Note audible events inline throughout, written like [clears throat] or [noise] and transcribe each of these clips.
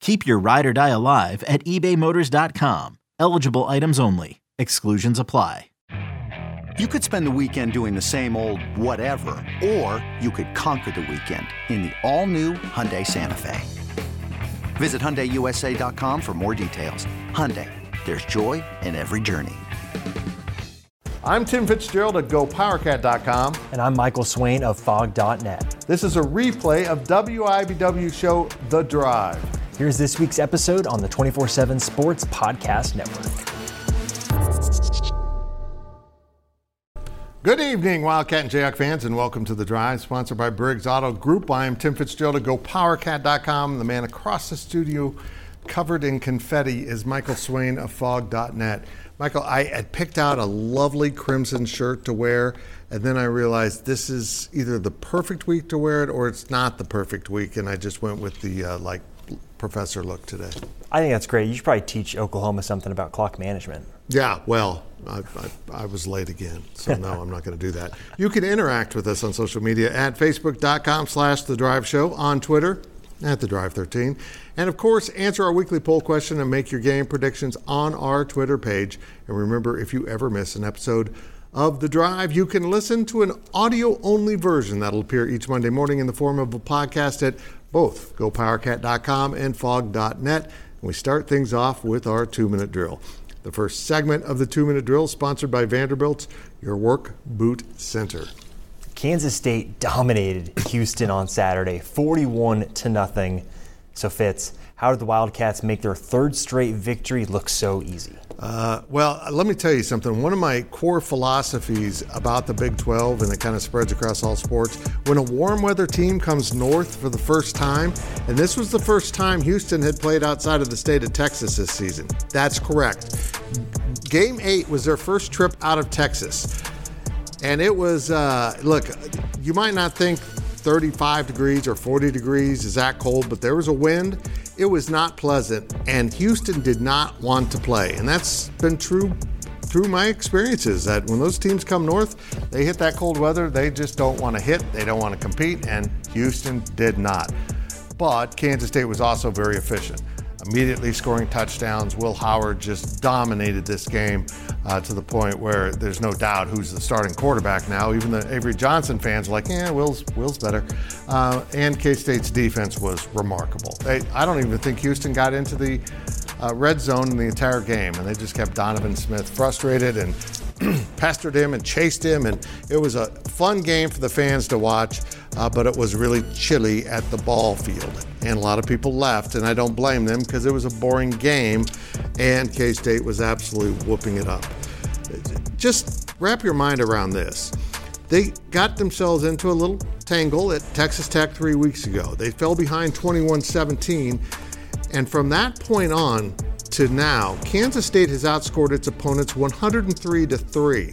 Keep your ride or die alive at ebaymotors.com. Eligible items only. Exclusions apply. You could spend the weekend doing the same old whatever, or you could conquer the weekend in the all-new Hyundai Santa Fe. Visit HyundaiUSA.com for more details. Hyundai, there's joy in every journey. I'm Tim Fitzgerald at GoPowerCat.com. And I'm Michael Swain of Phog.net. This is a replay of WIBW show The Drive. Here's this week's episode on the 24 7 Sports Podcast Network. Good evening, Wildcat and Jayhawk fans, and welcome to The Drive, sponsored by Briggs Auto Group. I am Tim Fitzgerald at GoPowerCat.com. The man across the studio, covered in confetti, is Michael Swain of Phog.net. Michael, I had picked out a lovely crimson shirt to wear, and then I realized this is either the perfect week to wear it or it's not the perfect week, and I just went with the uh, like professor look today. I think that's great. You should probably teach Oklahoma something about clock management. Yeah, well, I, I, I was late again, so no, I'm not going to do that. [laughs] You can interact with us on social media at facebook.com slash The Drive Show, on Twitter at The Drive 13, and of course, answer our weekly poll question and make your game predictions on our Twitter page. And remember, if you ever miss an episode of The Drive, you can listen to an audio only version that'll appear each Monday morning in the form of a podcast at both gopowercat.com and phog.net. And we start things off with our two minute drill. The first segment of the two minute drill, sponsored by Vanderbilt's Your Work Boot Center. Kansas State dominated Houston on Saturday, 41 to nothing. So, Fitz, how did the Wildcats make their third straight victory look so easy? Uh, well, let me tell you something. One of my core philosophies about the Big 12, and it kind of spreads across all sports, when a warm weather team comes north for the first time, and this was the first time Houston had played outside of the state of Texas this season. That's correct. Game eight was their first trip out of Texas. And it was, uh, look, you might not think 35 degrees or 40 degrees is that cold, but there was a wind. It was not pleasant, and Houston did not want to play. And that's been true through my experiences that when those teams come north, they hit that cold weather, they just don't want to hit, they don't want to compete, and Houston did not. But Kansas State was also very efficient immediately scoring touchdowns. Will Howard just dominated this game uh, to the point where there's no doubt who's the starting quarterback now. Even the Avery Johnson fans are like, yeah, Will's, Will's better. Uh, and K State's defense was remarkable. They, I don't even think Houston got into the uh, red zone in the entire game, and they just kept Donovan Smith frustrated and [clears throat] pestered him and chased him. And it was a fun game for the fans to watch, uh, but it was really chilly at the ball field. And a lot of people left, and I don't blame them because it was a boring game, and K State was absolutely whooping it up. Just wrap your mind around this. They got themselves into a little tangle at Texas Tech three weeks ago. They fell behind 21 17. And from that point on, to now, Kansas State has outscored its opponents 103 to 3.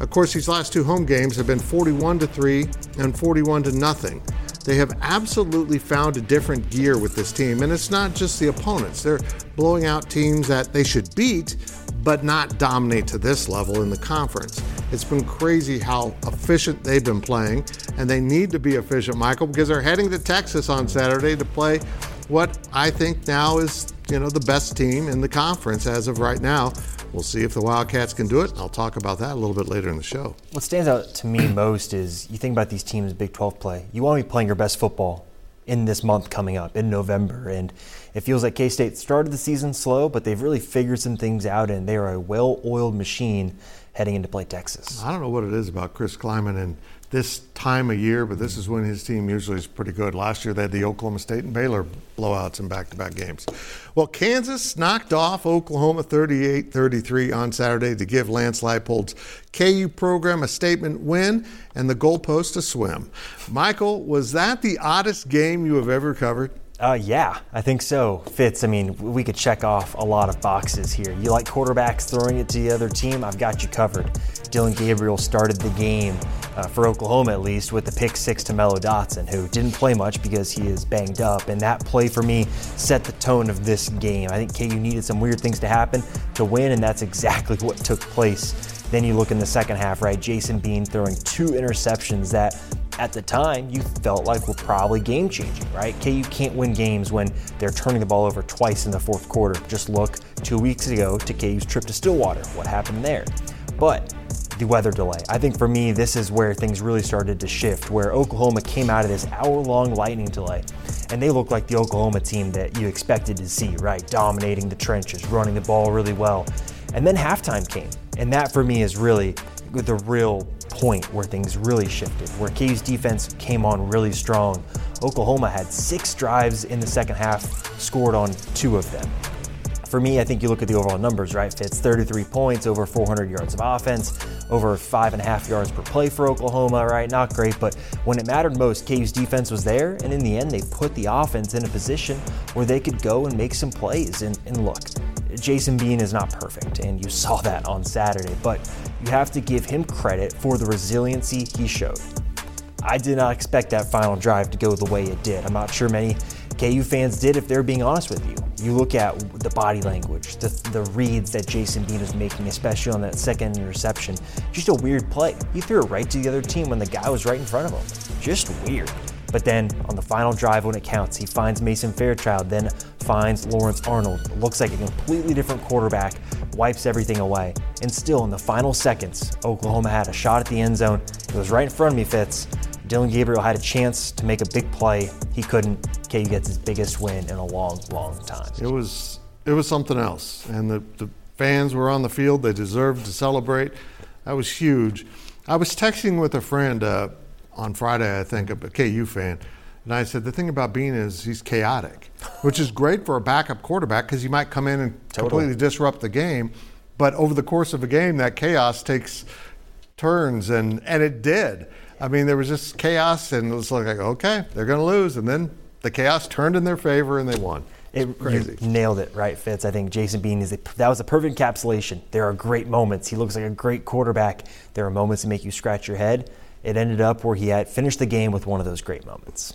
Of course, these last two home games have been 41 to 3 and 41 to nothing. They have absolutely found a different gear with this team, and it's not just the opponents. They're blowing out teams that they should beat, but not dominate to this level in the conference. It's been crazy how efficient they've been playing, and they need to be efficient, Michael, because they're heading to Texas on Saturday to play what I think now is, you know, the best team in the conference as of right now. We'll see if the Wildcats can do it. I'll talk about that a little bit later in the show. What stands out to me most is you think about these teams Big 12 play. You want to be playing your best football in this month coming up in November. And it feels like K State started the season slow, but they've really figured some things out and they are a well oiled machine heading into play Texas. I don't know what it is about Chris Klieman and this time of year, but this is when his team usually is pretty good. Last year they had the Oklahoma State and Baylor blowouts in back-to-back games. Well, Kansas knocked off Oklahoma 38-33 on Saturday to give Lance Leipold's KU program a statement win and the goalpost a swim. Michael, was that the oddest game you have ever covered? Uh, yeah, I think so. Fitz, I mean, we could check off a lot of boxes here. You like quarterbacks throwing it to the other team? I've got you covered. Dillon Gabriel started the game, uh, for Oklahoma at least, with the pick six to Mello Dotson, who didn't play much because he is banged up. And that play for me set the tone of this game. I think KU needed some weird things to happen to win, and that's exactly [laughs] what took place. Then you look in the second half, right? Jason Bean throwing two interceptions that at the time you felt like were probably game changing, right? KU can't win games when they're turning the ball over twice in the fourth quarter. Just look two weeks ago to KU's trip to Stillwater. What happened there? But the weather delay. I think for me, this is where things really started to shift, where Oklahoma came out of this hour long lightning delay, and they looked like the Oklahoma team that you expected to see, right? Dominating the trenches, running the ball really well. And then halftime came, and that for me is really the real point where things really shifted, where KU's defense came on really strong. Oklahoma had six drives in the second half, scored on two of them. For me, I think you look at the overall numbers, right? Fitz 33 points, over 400 yards of offense, over five and a half yards per play for Oklahoma, right? Not great, but when it mattered most, KU's defense was there, and in the end, they put the offense in a position where they could go and make some plays. And, and look, Jason Bean is not perfect, and you saw that on Saturday, but you have to give him credit for the resiliency he showed. I did not expect that final drive to go the way it did. I'm not sure many KU fans did if they're being honest with you. You look at the body language, the, the reads that Jason Bean was making, especially on that second interception. Just a weird play. He threw it right to the other team when the guy was right in front of him. Just weird. But then on the final drive when it counts, he finds Mason Fairchild, then finds Lawrence Arnold. Looks like a completely different quarterback, wipes everything away. And still in the final seconds, Oklahoma had a shot at the end zone. It was right in front of me, Fitz. Dillon Gabriel had a chance to make a big play. He couldn't. KU gets his biggest win in a long, long time. It was it was something else, and the, the fans were on the field. They deserved to celebrate. That was huge. I was texting with a friend uh, on Friday, I think, a KU fan, and I said the thing about Bean is he's chaotic, which is great for a backup quarterback because he might come in and Totally. completely disrupt the game. But over the course of a game, that chaos takes turns, and and it did. I mean, there was just chaos, and it was like, okay, they're going to lose, and then the chaos turned in their favor, and they won. It, Crazy. Nailed it, right, Fitz? I think Jason Bean is a, that was a perfect encapsulation. There are great moments. He looks like a great quarterback. There are moments that make you scratch your head. It ended up where he had finished the game with one of those great moments.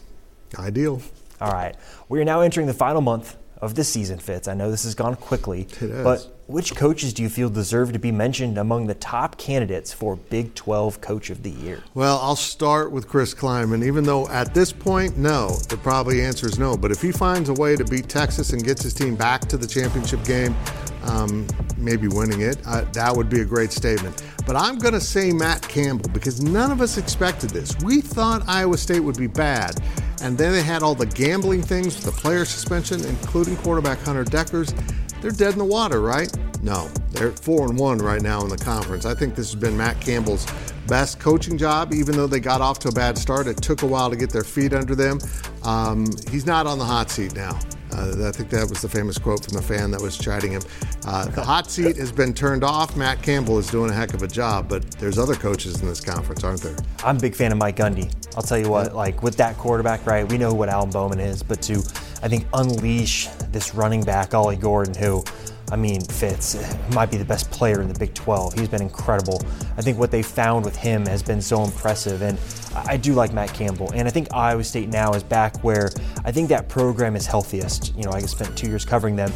Ideal. All right, we are now entering the final month of the season, Fitz. I know this has gone quickly, but which coaches do you feel deserve to be mentioned among the top candidates for Big 12 Coach of the Year? Well, I'll start with Chris Klieman, even though at this point, no, the probably answer is no. But if he finds a way to beat Texas and gets his team back to the championship game, um, maybe winning it, uh, that would be a great statement. But I'm going to say Matt Campbell because none of us expected this. We thought Iowa State would be bad. And then they had all the gambling things the player suspension, including quarterback Hunter Dekkers. They're dead in the water, right? No, they're four and one right now in the conference. I think this has been Matt Campbell's best coaching job, even though they got off to a bad start. It took a while to get their feet under them. Um, he's not on the hot seat now. Uh, I think that was the famous quote from the fan that was chiding him. Uh, the hot seat has been turned off. Matt Campbell is doing a heck of a job, but there's other coaches in this conference, aren't there? I'm a big fan of Mike Gundy. I'll tell you what, like with that quarterback, right? We know what Alan Bowman is, but to, I think, unleash this running back, Ollie Gordon, who, I mean, Fitz [laughs] might be the best player in the Big 12. He's been incredible. I think what they found with him has been so impressive, and I do like Matt Campbell. And I think Iowa State now is back where I think that program is healthiest. You know, I spent two years covering them.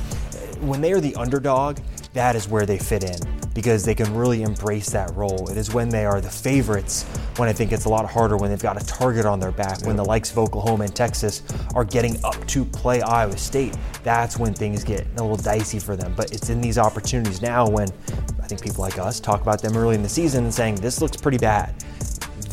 When they are the underdog, that is where they fit in because they can really embrace that role. It is when they are the favorites when I think it's a lot harder when they've got a target on their back, when the likes of Oklahoma and Texas are getting up to play Iowa State. That's when things get a little dicey for them. But it's in these opportunities now when I think people like us talk about them early in the season and saying, this looks pretty bad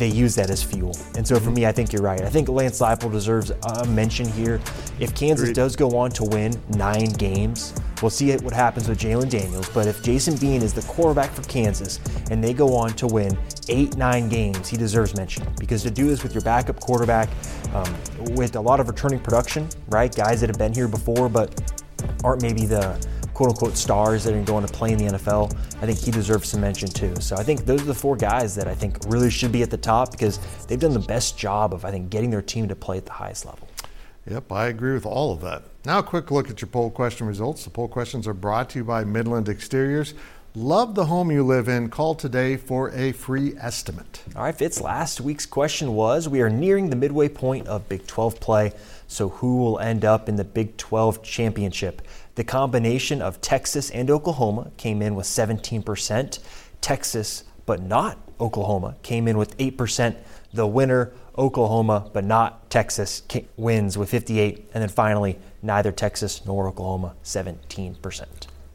they use that as fuel. And so for mm-hmm. me, I think you're right. I think Lance Leipold deserves a mention here. If Kansas Agreed. does go on to win nine games, We'll see what happens with Jalon Daniels, but if Jason Bean is the quarterback for Kansas and they go on to win eight, nine games, he deserves mention because to do this with your backup quarterback, um, with a lot of returning production, right? Guys that have been here before, but aren't maybe the quote unquote stars that are going to play in the NFL, I think he deserves some mention too. So I think those are the four guys that I think really should be at the top because they've done the best job of, I think, getting their team to play at the highest level. Yep, I agree with all of that. Now, a quick look at your poll question results. The poll questions are brought to you by Midland Exteriors. Love the home you live in. Call today for a free estimate. All right, Fitz, last week's question was We are nearing the midway point of Big 12 play, so who will end up in the Big 12 championship? The combination of Texas and Oklahoma came in with 17%. Texas, but not Oklahoma, came in with 8%. The winner, Oklahoma, but not Texas, wins with 58. And then finally, neither Texas nor Oklahoma, 17%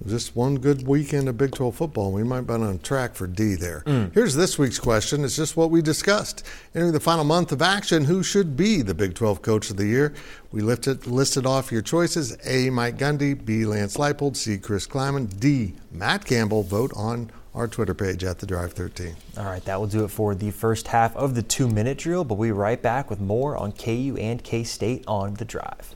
just one good weekend of Big 12 football. We might be on track for D there. Mm. Here's this week's question. It's just what we discussed. Entering the final month of action, who should be the Big 12 Coach of the Year? We lifted, listed off your choices A. Mike Gundy, B. Lance Leipold, C. Chris Klieman, D. Matt Campbell. Vote on our Twitter page at the Drive 13. All right, that will do it for the first half of the two minute drill, but we'll be right back with more on KU and K State on the Drive.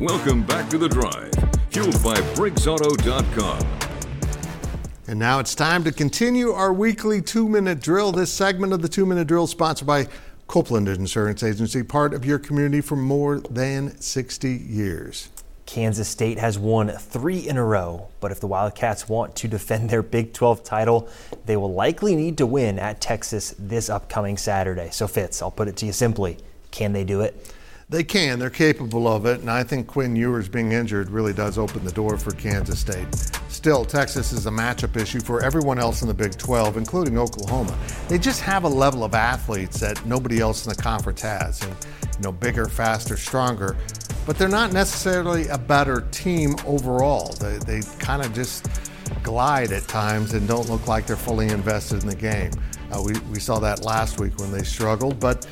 Welcome back to The Drive, fueled by BriggsAuto.com. And now it's time to continue our weekly two minute drill. This segment of the two minute drill sponsored by Copeland Insurance Agency, part of your community for more than 60 years. Kansas State has won three in a row, but if the Wildcats want to defend their Big 12 title, they will likely need to win at Texas this upcoming Saturday. So, Fitz, I'll put it to you simply can they do it? They can. They're capable of it. And I think Quinn Ewers being injured really does open the door for Kansas State. Still, Texas is a matchup issue for everyone else in the Big 12, including Oklahoma. They just have a level of athletes that nobody else in the conference has. And, you know, bigger, faster, stronger. But they're not necessarily a better team overall. They, they kind of just glide at times and don't look like they're fully invested in the game. Uh, we, we saw that last week when they struggled. But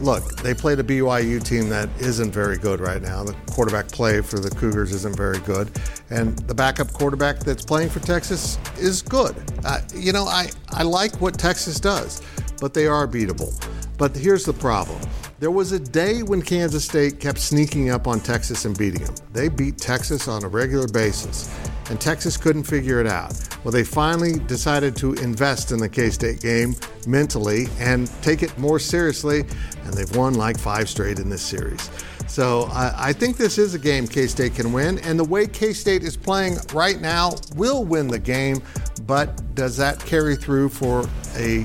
look, they played a BYU team that isn't very good right now. The quarterback play for the Cougars isn't very good. And the backup quarterback that's playing for Texas is good. Uh, you know, I, I like what Texas does, but they are beatable. But here's the problem. There was a day when Kansas State kept sneaking up on Texas and beating them. They beat Texas on a regular basis, and Texas couldn't figure it out. Well, they finally decided to invest in the K State game mentally and take it more seriously, and they've won like five straight in this series. So I think this is a game K State can win, and the way K State is playing right now will win the game. But does that carry through for a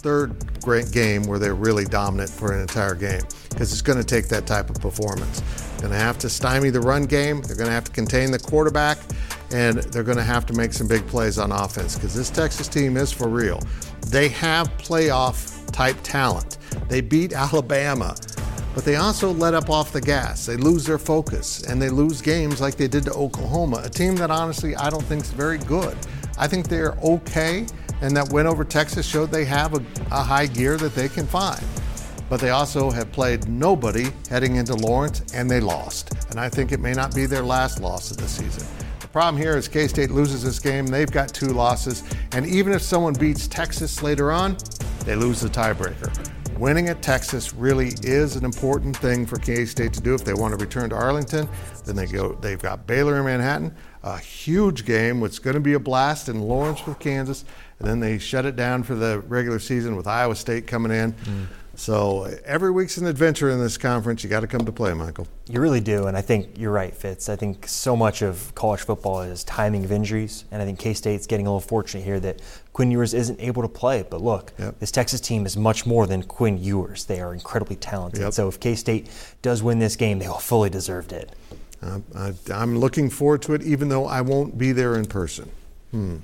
third great game where they're really dominant for an entire game? Because it's going to take that type of performance. Going to have to stymie the run game. They're going to have to contain the quarterback, and they're going to have to make some big plays on offense because this Texas team is for real. They have playoff type talent. They beat [laughs] Alabama, but they also let up off the gas. They lose their focus and they lose games like they did to Oklahoma, a team that honestly I don't think is very good. I think they're okay, and that win over Texas showed they have a, a high gear that they can find. But they also have played nobody heading into Lawrence, and they lost. And I think it may not be their last loss of the season. Problem here is K State loses this game. They've got two losses. And even if someone beats Texas later on, they lose the tiebreaker. Winning at Texas really is an important thing for K State to do if they want to return to Arlington. Then they go. They've got Baylor in Manhattan, a huge game, is going to be a blast in Lawrence with Kansas, and then they shut it down for the regular season with Iowa State coming in. Mm. So every week's an adventure in this conference. You got to come to play, Michael. You really do, and I think you're right, Fitz. I think so much of college football is timing of injuries, and I think K State's getting a little fortunate here that Quinn Ewers isn't able to play. But look, yep. this Texas team is much more than Quinn Ewers. They are incredibly talented. Yep. So if K State does win this game, they will fully deserved it. Uh, I, I'm looking forward to it, even though I won't be there in person. Hmm.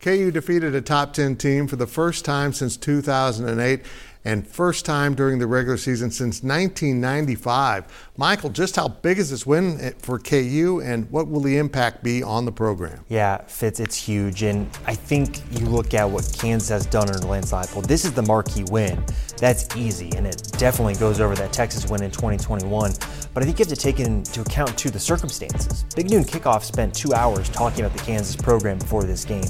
KU defeated a top 10 team for the first time since 2008 and first time during the regular season since 1995. Michael, just how big is this win eh, for KU and what will the impact be on the program? Yeah, Fitz, it's huge. And I think you look at what Kansas has done under Lance Leipold. This is the marquee win. That's easy, and it definitely goes over that Texas win in 2021. But I think you have to take into account, too, the circumstances. Big Noon Kickoff spent two hours talking about the Kansas program before this game.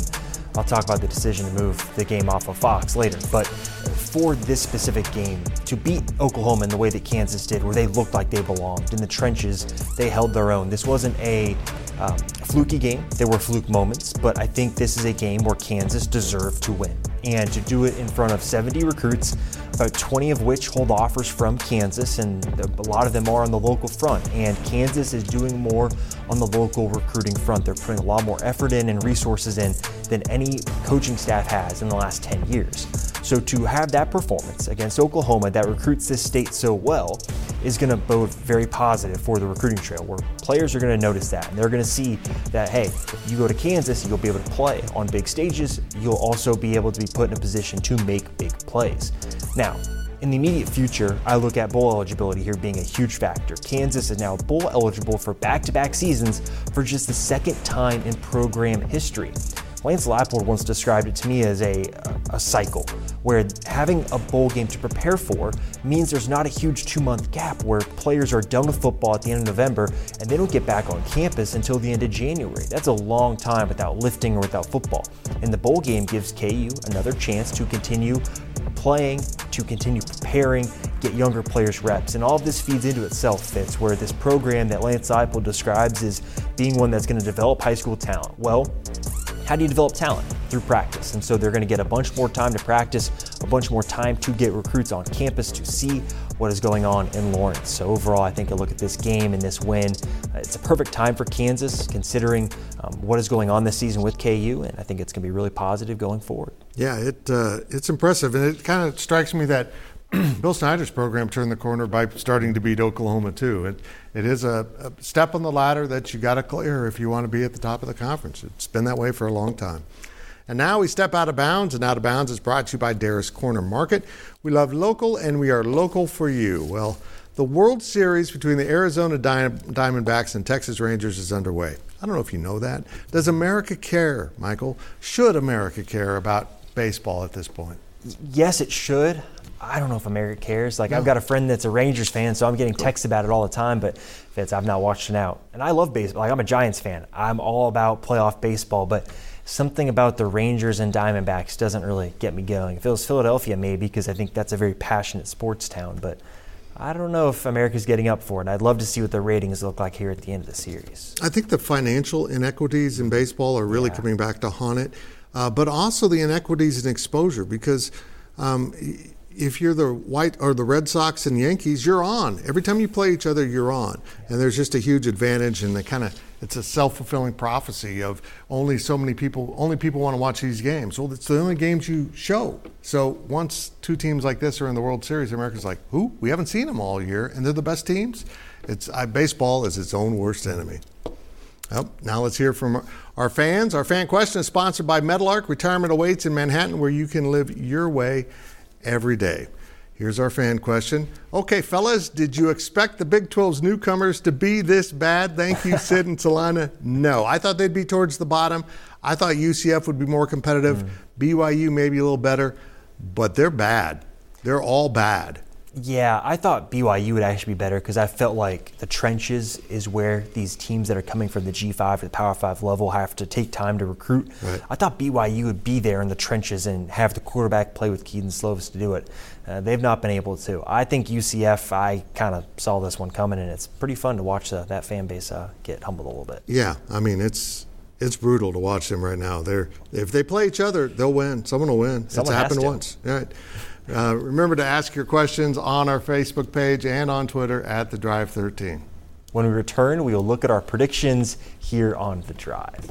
I'll talk about the decision to move the game off of Fox later. But for this specific game, to beat Oklahoma in the way that Kansas did, where they looked like they belonged in the trenches, they held their own. This wasn't a um, fluky game. There were fluke moments, but I think this is a game where Kansas deserved to win. And to do it in front of 70 recruits, about 20 of which hold offers from Kansas, and a lot of them are on the local front. And Kansas is doing more on the local recruiting front. They're putting a lot more effort in and resources in than any coaching staff has in the last 10 years. So to have that performance against Oklahoma that recruits this state so well is going to bode very positive for the recruiting trail where players are going to notice that and they're going to see that hey, if you go to Kansas, you'll be able to play on big stages. You'll also be able to be put in a position to make big plays. Now, in the immediate future, I look at bowl eligibility here being a huge factor. Kansas is now bowl eligible for back to back seasons for just the second time in program history. Lance Leipold once described it to me as a, a cycle, where having a bowl game to prepare for means there's not a huge two month gap where players are done with football at the end of November and they don't get back on campus until the end of January. That's a long time without lifting or without football. And the bowl game gives KU another chance to continue playing, to continue preparing, get younger players reps. And all of this feeds into itself, Fitz, where this program that Lance Leipold describes as being one that's going to develop high school talent. Well, how do you develop talent? Through practice. And so they're going to get a bunch more time to practice, a bunch more time to get recruits on campus to see what is going on in Lawrence. So overall, I think a look at this game and this win, uh, it's a perfect time for Kansas considering um, what is going on this season with KU, and I think it's going to be really positive going forward. Yeah, it uh, it's impressive, and it kind of strikes me that [clears throat] Bill Snyder's program turned the corner by starting to beat Oklahoma too. It it is a, a step on the ladder that you got to clear if you want to be at the top of the conference. It's been that way for a long time. And now we step out of bounds, and out of bounds is brought to you by Dara's Corner Market. We love local, and we are local for you. Well, the World Series between the Arizona Diamondbacks and Texas Rangers is underway. I don't know if you know that. Does America care, Michael? Should America care about baseball at this point? Yes, it should. I don't know if America cares. Like, no. I've got a friend that's a Rangers fan, so I'm getting texts about it all the time, but Fitz, I've not watched it out. And I love baseball. Like, I'm a Giants fan. I'm all about playoff baseball, but something about the Rangers and Diamondbacks doesn't really get me going. If it was Philadelphia, maybe, because I think that's a very passionate sports town, but I don't know if America's getting up for it. I'd love to see what the ratings look like here at the end of the series. I think the financial inequities in baseball are really yeah. coming back to haunt it, uh, but also the inequities in exposure because. Um, if you're the white or the Red Sox and Yankees, you're on. Every time you play each other, you're on. And there's just a huge advantage and the kind of it's a self-fulfilling prophecy of only so many people only people want to watch these games. Well, it's the only games you show. So once two teams like this are in the World Series, America's like, "Who? We haven't seen them all year and they're the best teams." It's I, baseball is its own worst enemy. Now let's hear from our fans. Our fan question is sponsored by Meadowlark. Retirement Awaits in Manhattan, where you can live your way every day. Here's our fan question. Okay, fellas, did you expect the Big 12's newcomers to be this bad? Thank you, [laughs] Sid and Salina. No, I thought they'd be towards the bottom. I thought UCF would be more competitive, mm. BYU maybe a little better, but they're bad. They're all bad. Yeah, I thought BYU would actually be better because I felt like the trenches is where these teams that are coming from the G5 to the Power 5 level have to take time to recruit. Right. I thought BYU would be there in the trenches and have the quarterback play with Kedon Slovis to do it. Uh, they've not been able to. I think UCF, I kind of saw this one coming, and it's pretty fun to watch uh, that fan base uh, get humbled a little bit. Yeah, I mean, it's it's brutal to watch them right now. They're if they play each other, they'll win. Someone will win. Someone it's happened once. Right. Uh, remember to ask your questions on our Facebook page and on Twitter at the Drive 13. When we return, we will look at our predictions here on the Drive.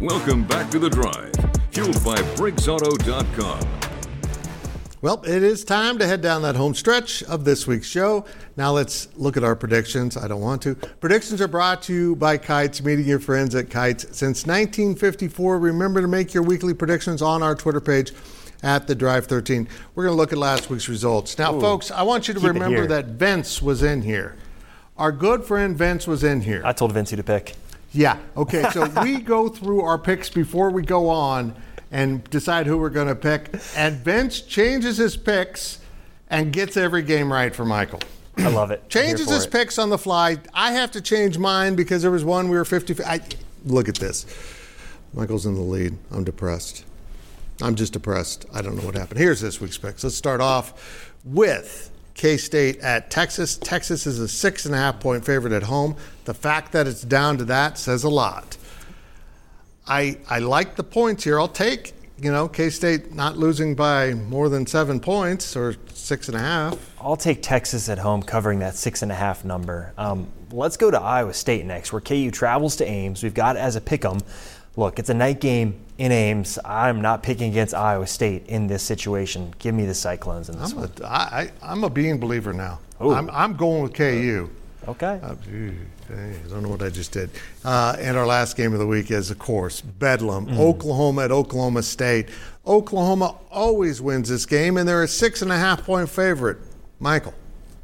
Welcome back to the drive, fueled by BriggsAuto.com. Well, it is time to head down that home stretch of this week's show. Now let's look at our predictions. I don't want to. Predictions are brought to you by Kites, meeting your friends at Kites. Since 1954, remember to make your weekly predictions on our Twitter page at the Drive 13. We're going to look at last week's results. Now, Ooh, folks, I want you to remember that Vince was in here. Our good friend Vince was in here. I told Vince who to pick. Yeah. Okay. So [laughs] we go through our picks before we go on and decide who we're going to pick. And Vince changes his picks and gets every game right for Michael. I love it. Changes his it. picks on the fly. I have to change mine because there was one we were 50. I, look at this. Michael's in the lead. I'm depressed. I'm just depressed. I don't know what happened. Here's this week's picks. Let's start off with K State at Texas. Texas is a six and a half point favorite at home. The fact that it's down to that says a lot. I I like the points here. I'll take you know K State not losing by more than seven points or six and a half. I'll take Texas at home covering that six and a half number. Um, let's go to Iowa State next, where KU travels to Ames. We've got as a pick 'em. Look, it's a night game in Ames. I'm not picking against Iowa State in this situation. Give me the Cyclones in this I'm one. a, I, I'm a being believer now. Ooh. I'm, I'm going with KU. Okay. Uh, I don't know what I just did. Uh, and our last game of the week is, of course, Bedlam, Mm. Oklahoma at Oklahoma State. Oklahoma always wins this game, and they're a six and a half point favorite. Michael,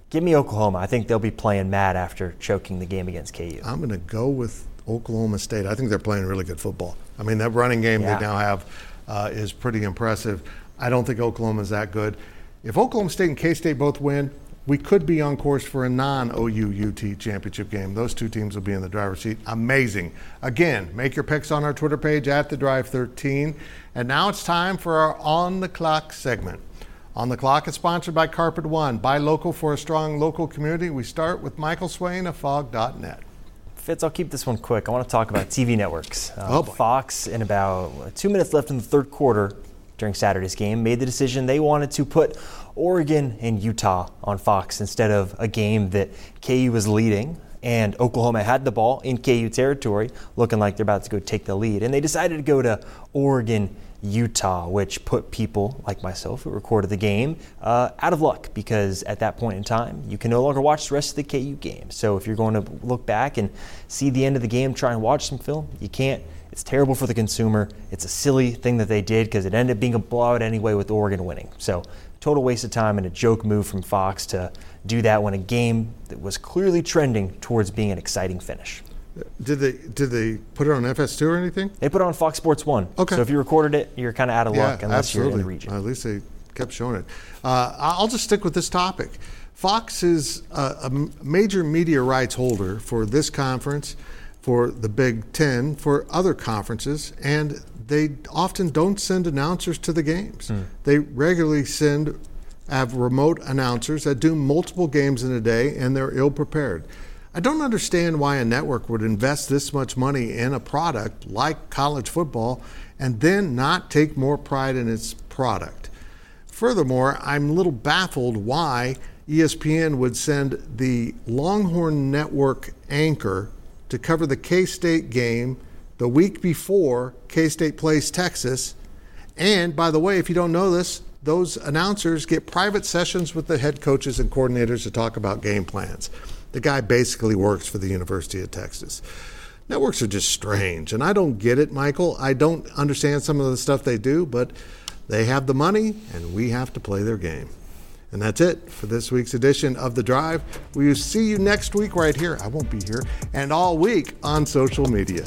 Give me Oklahoma. I think they'll be playing mad after choking the game against KU. I'm going to go with Oklahoma State. I think they're playing really good football. I mean, that running game Yeah. they now have uh, is pretty impressive. I don't think Oklahoma's that good. If Oklahoma State and K State both win, we could be on course for a non OU UT championship game. Those two teams will be in the driver's seat. Amazing. Again, make your picks on our Twitter page at the Drive 13. And now it's time for our On the Clock segment. On the Clock is sponsored by Carpet One. Buy local for a strong local community. We start with Michael Swain of Phog.net. Fitz, I'll keep this one quick. I want to talk about TV networks. Uh, Oh, boy. Fox, in about uh, two minutes left in the third quarter during Saturday's game, made the decision they wanted to put Oregon and Utah on Fox instead of a game that KU was leading. And Oklahoma had the ball in KU territory, looking like they're about to go take the lead. And they decided to go to Oregon, Utah, which put people like myself who recorded the game uh, out of luck because at that point in time, you can no longer watch the rest of the KU game. So if you're going to look back and see the end of the game, try and watch some film, you can't. It's terrible for the consumer. It's a silly thing that they did because it ended up being a blowout anyway with Oregon winning. So total waste of time and a joke move from Fox to do that when a game that was clearly trending towards being an exciting finish. Did they did they put it on FS2 or anything? They put it on Fox Sports 1. Okay. So if you recorded it, you're kind of out of luck unless you're in the region. At least they kept showing it. Uh, I'll just stick with this topic. Fox is a major media rights holder for this conference, for the Big Ten, for other conferences, and they often don't send announcers to the games. They regularly send have remote announcers that do multiple games in a day, and they're ill prepared. I don't understand why a network would invest this much money in a product like college football and then not take more pride in its product. Furthermore, I'm a little baffled why ESPN would send the Longhorn Network anchor to cover the K State game the week before K State plays Texas. And by the way, if you don't know this, those announcers get private sessions with the head coaches and coordinators to talk about game plans. The guy basically works for the University of Texas. Networks are just strange, and I don't get it, Michael. I don't understand some of the stuff they do, but they have the money, and we have to play their game. And that's it for this week's edition of The Drive. We will see you next week right here. I won't be here. And all week on social media.